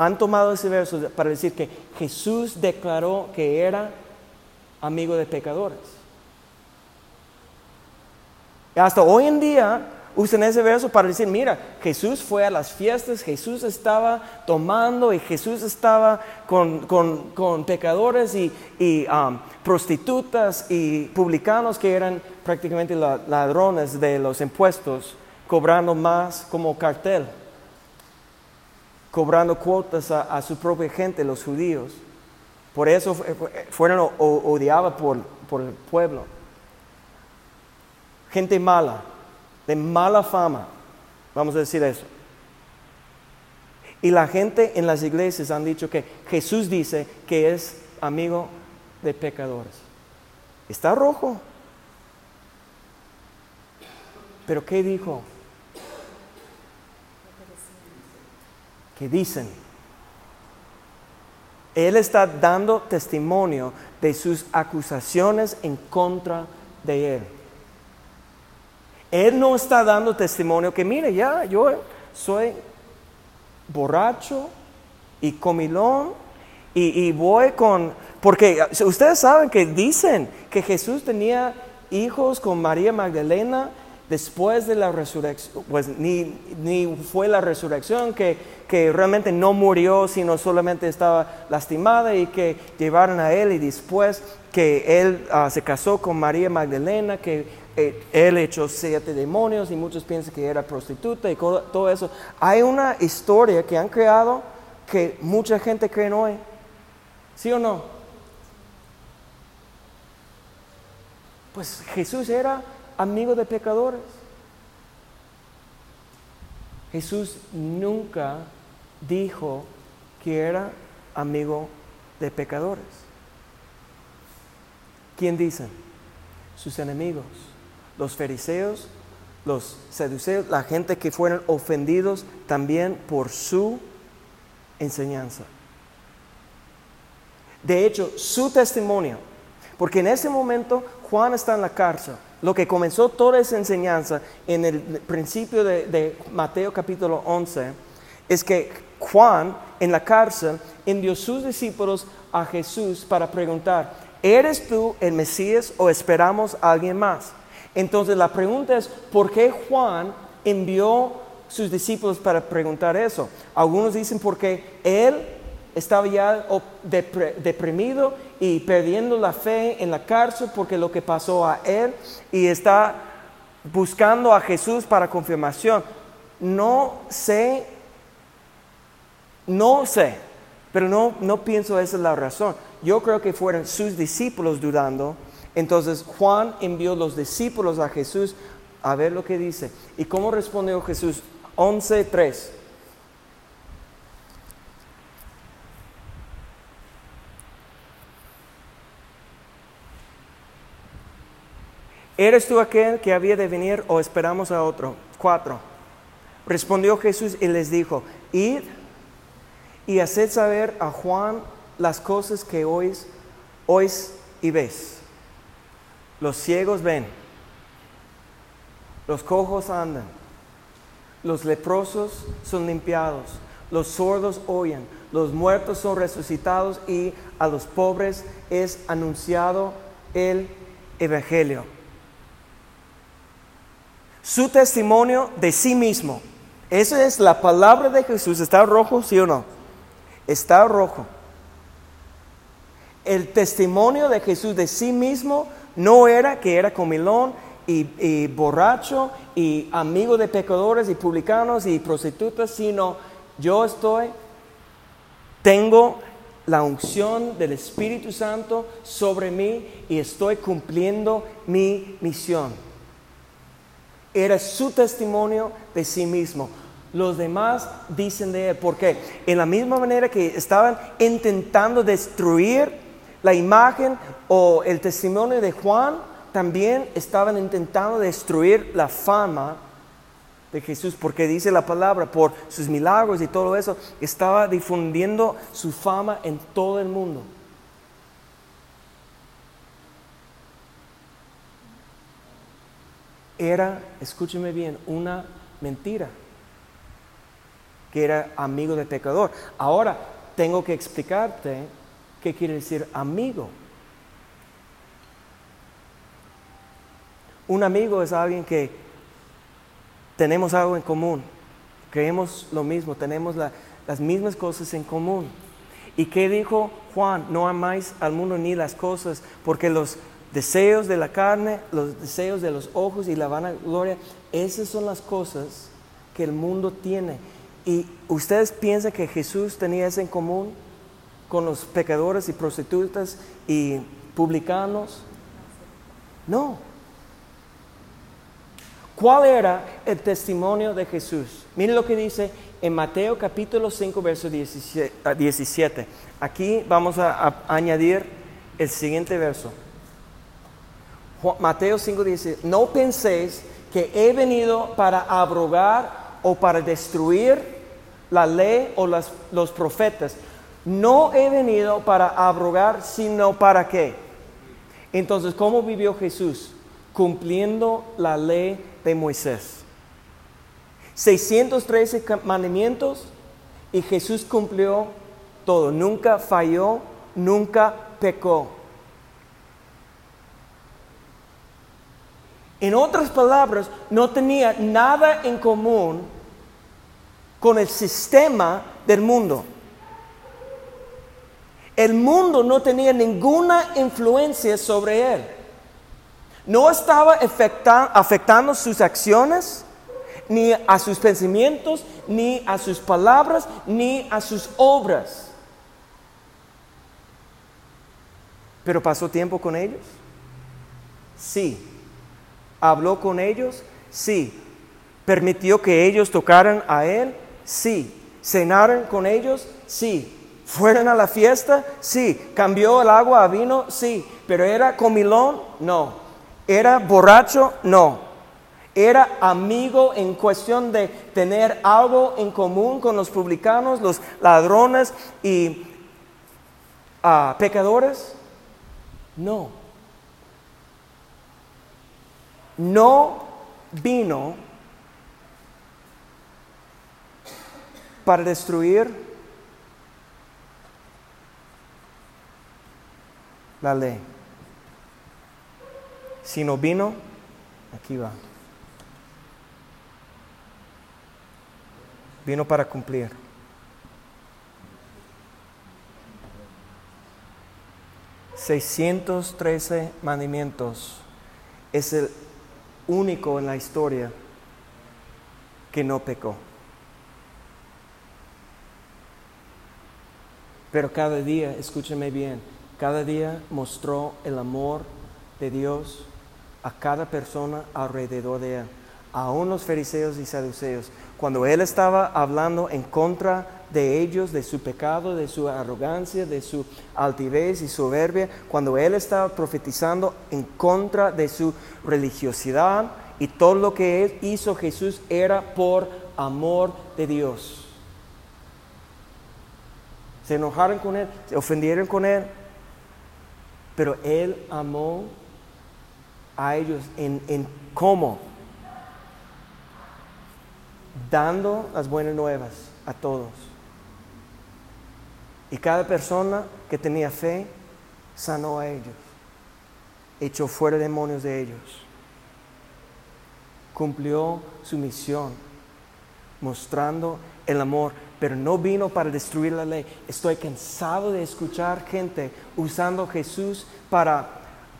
han tomado ese verso para decir que Jesús declaró que era amigo de pecadores. Hasta hoy en día usan ese verso para decir, mira, Jesús fue a las fiestas, Jesús estaba tomando y Jesús estaba con, pecadores y, um, prostitutas y publicanos que eran prácticamente ladrones de los impuestos, cobrando más como cartel cobrando cuotas a, su propia gente, los judíos. Por eso fueron odiados por, por el pueblo. Gente mala, de mala fama, vamos a decir eso. Y la gente en las iglesias han dicho que Jesús dice que es amigo de pecadores. Está rojo. Pero ¿qué dijo? Que dicen. Él está dando testimonio de sus acusaciones en contra de él. Él no está dando testimonio que, mire, ya, yo soy borracho y comilón y, y voy con... Porque ustedes saben que dicen que Jesús tenía hijos con María Magdalena después de la resurrección, pues ni, ni fue la resurrección, que, que, realmente no murió, sino solamente estaba lastimada y que llevaron a él y después que él ah, se casó con María Magdalena, que eh, él echó siete demonios y muchos piensan que era prostituta y todo eso. Hay una historia que han creado que mucha gente cree hoy. ¿Sí o no? Pues Jesús era amigo de pecadores. Jesús nunca dijo que era amigo de pecadores. ¿Quién dicen? Sus enemigos, los fariseos, los seduceos, la gente que fueron ofendidos también por su enseñanza. De hecho, su testimonio, porque en ese momento Juan está en la cárcel. Lo que comenzó toda esa enseñanza en el principio de, de Mateo capítulo 11 es que Juan en la cárcel envió sus discípulos a Jesús para preguntar, ¿eres tú el Mesías o esperamos a alguien más? Entonces la pregunta es, ¿por qué Juan envió sus discípulos para preguntar eso? Algunos dicen porque él estaba ya deprimido y perdiendo la fe en la cárcel porque lo que pasó a él y está buscando a Jesús para confirmación. No sé, no sé, pero no, no pienso esa es la razón. Yo creo que fueron sus discípulos dudando. Entonces Juan envió los discípulos a Jesús a ver lo que dice. ¿Y cómo respondió Jesús? 11.3. ¿Eres tú aquel que había de venir o esperamos a otro? Cuatro. Respondió Jesús y les dijo, id y haced saber a Juan las cosas que oís, oís y ves. Los ciegos ven, los cojos andan, los leprosos son limpiados, los sordos oyen, los muertos son resucitados y a los pobres es anunciado el Evangelio su testimonio de sí mismo. Esa es la palabra de Jesús. ¿Está rojo, sí o no? Está rojo. El testimonio de Jesús de sí mismo no era que era comilón y, y borracho y amigo de pecadores y publicanos y prostitutas, sino yo estoy, tengo la unción del Espíritu Santo sobre mí y estoy cumpliendo mi misión. Era su testimonio de sí mismo. Los demás dicen de él. porque En la misma manera que estaban intentando destruir la imagen o el testimonio de Juan, también estaban intentando destruir la fama de Jesús, porque dice la palabra, por sus milagros y todo eso, estaba difundiendo su fama en todo el mundo. Era, escúcheme bien, una mentira, que era amigo de pecador. Ahora tengo que explicarte qué quiere decir amigo. Un amigo es alguien que tenemos algo en común, creemos lo mismo, tenemos las mismas cosas en común. ¿Y qué dijo Juan? No amáis al mundo ni las cosas, porque los deseos de la carne, los deseos de los ojos y la vanagloria, esas son las cosas que el mundo tiene. ¿Y ustedes piensan que Jesús tenía eso en común con los pecadores y prostitutas y publicanos? No. ¿Cuál era el testimonio de Jesús? Miren lo que dice en Mateo capítulo 5, verso 17. Aquí vamos a añadir el siguiente verso. Mateo 5 dice, no penséis que he venido para abrogar o para destruir la ley o los profetas. No he venido para abrogar, sino para qué. Entonces, ¿cómo vivió Jesús? Cumpliendo la ley de Moisés. 613 mandamientos y Jesús cumplió todo. Nunca falló, nunca pecó. En otras palabras, no tenía nada en común con el sistema del mundo. El mundo no tenía ninguna influencia sobre él. No estaba afectando sus acciones, ni a sus pensamientos, ni a sus palabras, ni a sus obras. ¿Pero pasó tiempo con ellos? Sí. ¿Habló con ellos? Sí. ¿Permitió que ellos tocaran a Él? Sí. ¿Cenaron con ellos? Sí. ¿Fueron a la fiesta? Sí. ¿Cambió el agua a vino? Sí. Pero era comilón, no. Era borracho, no. Era amigo en cuestión de tener algo en común con los publicanos, los ladrones y ah, pecadores. No. No vino para destruir la ley. Si no vino, aquí va. Vino para cumplir. ...613 mandamientos... ...es el único en la historia... ...que no pecó. Pero cada día, escúcheme bien... Cada día mostró el amor de Dios a cada persona alrededor de él, aún los fariseos y saduceos. Cuando él estaba hablando en contra de ellos, de su pecado, de su arrogancia, de su altivez y soberbia, cuando él estaba profetizando en contra de su religiosidad y todo lo que hizo Jesús era por amor de Dios. Se enojaron con él, se ofendieron con él, pero Él amó a ellos en, en cómo, dando las buenas nuevas a todos. Y cada persona que tenía fe sanó a ellos, echó fuera demonios de ellos, cumplió su misión, mostrando el amor pero no vino para destruir la ley. Estoy cansado de escuchar gente usando Jesús para,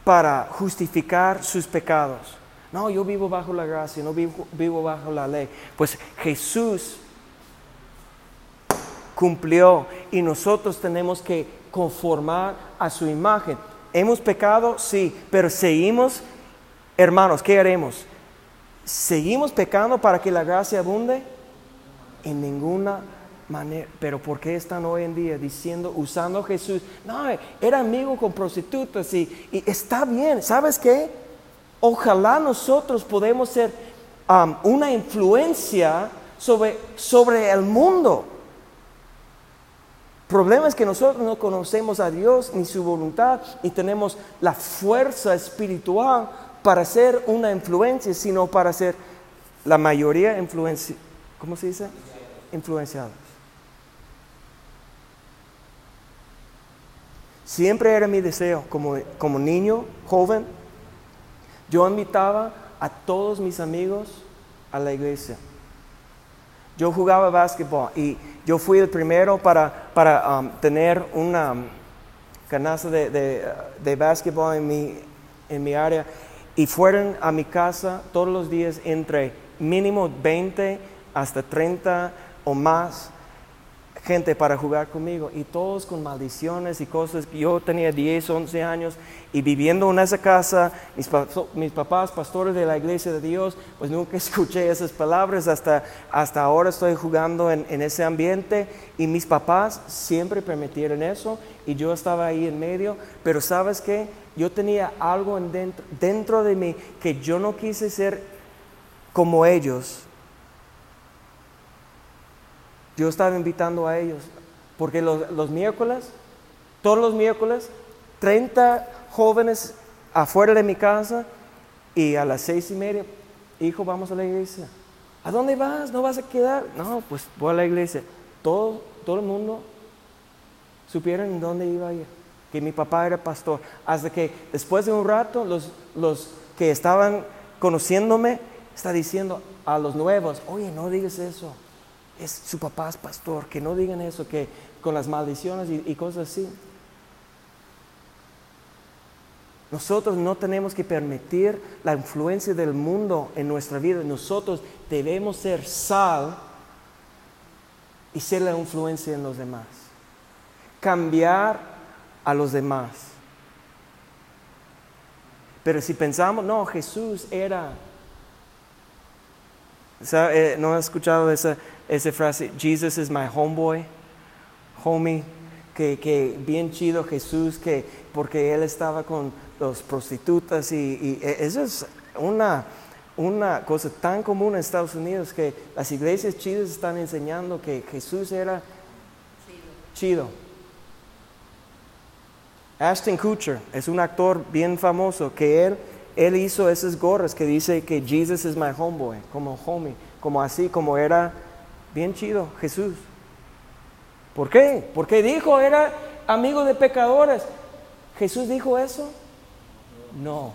para justificar sus pecados. No, yo vivo bajo la gracia, no vivo, vivo bajo la ley. Pues Jesús cumplió y nosotros tenemos que conformar a su imagen. ¿Hemos pecado? Sí, pero seguimos, hermanos, ¿qué haremos? ¿Seguimos pecando para que la gracia abunde? En ninguna pero ¿por qué están hoy en día diciendo, usando Jesús? No, era amigo con prostitutas y, está bien, ¿sabes qué? Ojalá nosotros podemos ser um, una influencia sobre, sobre el mundo. Problema es que nosotros no conocemos a Dios ni su voluntad y tenemos la fuerza espiritual para ser una influencia, sino para ser la mayoría influencia, ¿cómo se dice? Influenciados. Siempre era mi deseo, como, como niño, joven, yo invitaba a todos mis amigos a la iglesia. Yo jugaba básquetbol y yo fui el primero para, para um, tener una canasta de, de, de básquetbol en mi, en mi área. Y fueron a mi casa todos los días entre mínimo 20 hasta 30 o más gente para jugar conmigo y todos con maldiciones y cosas. Yo tenía 10, 11 años y viviendo en esa casa, mis, papás, pastores de la iglesia de Dios, pues nunca *laughs* escuché esas palabras, hasta, hasta ahora estoy jugando en, en ese ambiente y mis papás siempre permitieron eso y yo estaba ahí en medio, pero sabes qué, yo tenía algo en dentro, dentro de mí que yo no quise ser como ellos yo estaba invitando a ellos, porque los, miércoles, todos los miércoles, 30 jóvenes afuera de mi casa y a las seis y media, hijo, vamos a la iglesia. ¿A dónde vas? ¿No vas a quedar? No, pues voy a la iglesia. Todo, todo el mundo supieron dónde iba ir, que mi papá era pastor. Hasta que después de un rato, los, los que estaban conociéndome, está diciendo a los nuevos, oye, no digas eso es su papá es pastor, que no digan eso, que con las maldiciones y, cosas así. Nosotros no tenemos que permitir la influencia del mundo en nuestra vida. Nosotros debemos ser sal y ser la influencia en los demás. Cambiar a los demás. Pero si pensamos, no, Jesús era... Eh, ¿No has escuchado esa, esa frase, Jesus is my homeboy, homie, que, que bien chido Jesús, que porque él estaba con los prostitutas y, e, eso es una, una cosa tan común en Estados Unidos que las iglesias chidas están enseñando que Jesús era chido. Ashton Kutcher es un actor bien famoso que él, él hizo esas gorras que dice que Jesus is my homeboy, como homie, como así, como era bien chido Jesús. ¿Por qué? Porque dijo, era amigo de pecadores. ¿Jesús dijo eso? No,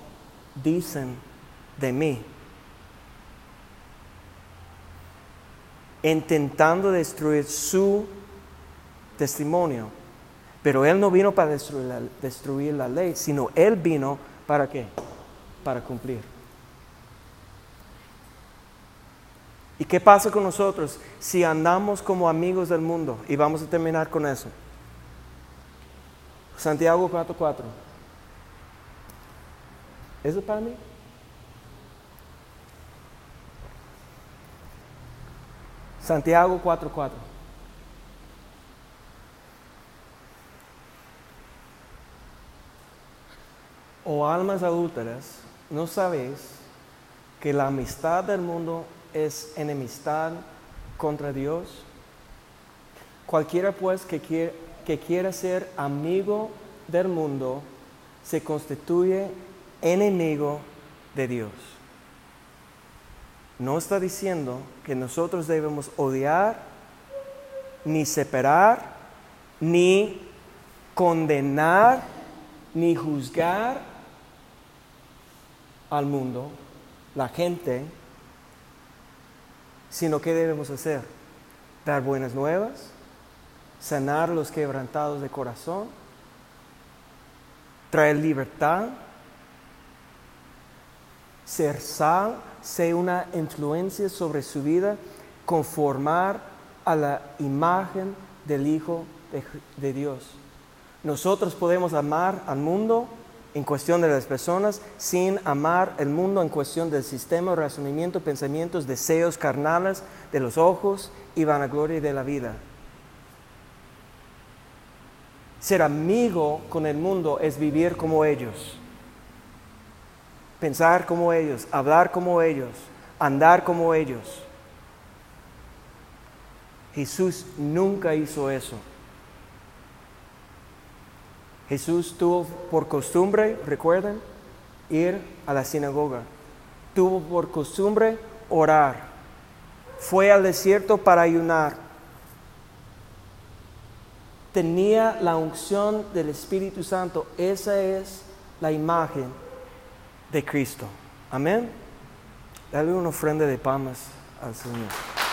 dicen de mí. Intentando destruir su testimonio. Pero Él no vino para destruir la, ley, sino Él vino para qué? Para cumplir. ¿Y qué pasa con nosotros si andamos como amigos del mundo? Y vamos a terminar con eso. Santiago 4:4. ¿Eso para mí? Santiago 4:4. O almas adúlteras, ¿no sabéis que la amistad del mundo es enemistad contra Dios? Cualquiera pues que quiera, que quiera ser amigo del mundo se constituye enemigo de Dios. No está diciendo que nosotros debemos odiar, ni separar, ni condenar, ni juzgar al mundo, la gente, sino que debemos hacer? Dar buenas nuevas, sanar los quebrantados de corazón, traer libertad, ser sal, ser una influencia sobre su vida, conformar a la imagen del Hijo de, de Dios. Nosotros podemos amar al mundo en cuestión de las personas sin amar el mundo en cuestión del sistema, razonamiento, pensamientos, deseos carnales de los ojos y vanagloria de la vida. Ser amigo con el mundo es vivir como ellos, pensar como ellos, hablar como ellos, andar como ellos. Jesús nunca hizo eso. Jesús tuvo por costumbre, recuerden, ir a la sinagoga. Tuvo por costumbre orar. Fue al desierto para ayunar. Tenía la unción del Espíritu Santo. Esa es la imagen de Cristo. Amén. Dale una ofrenda de palmas al Señor.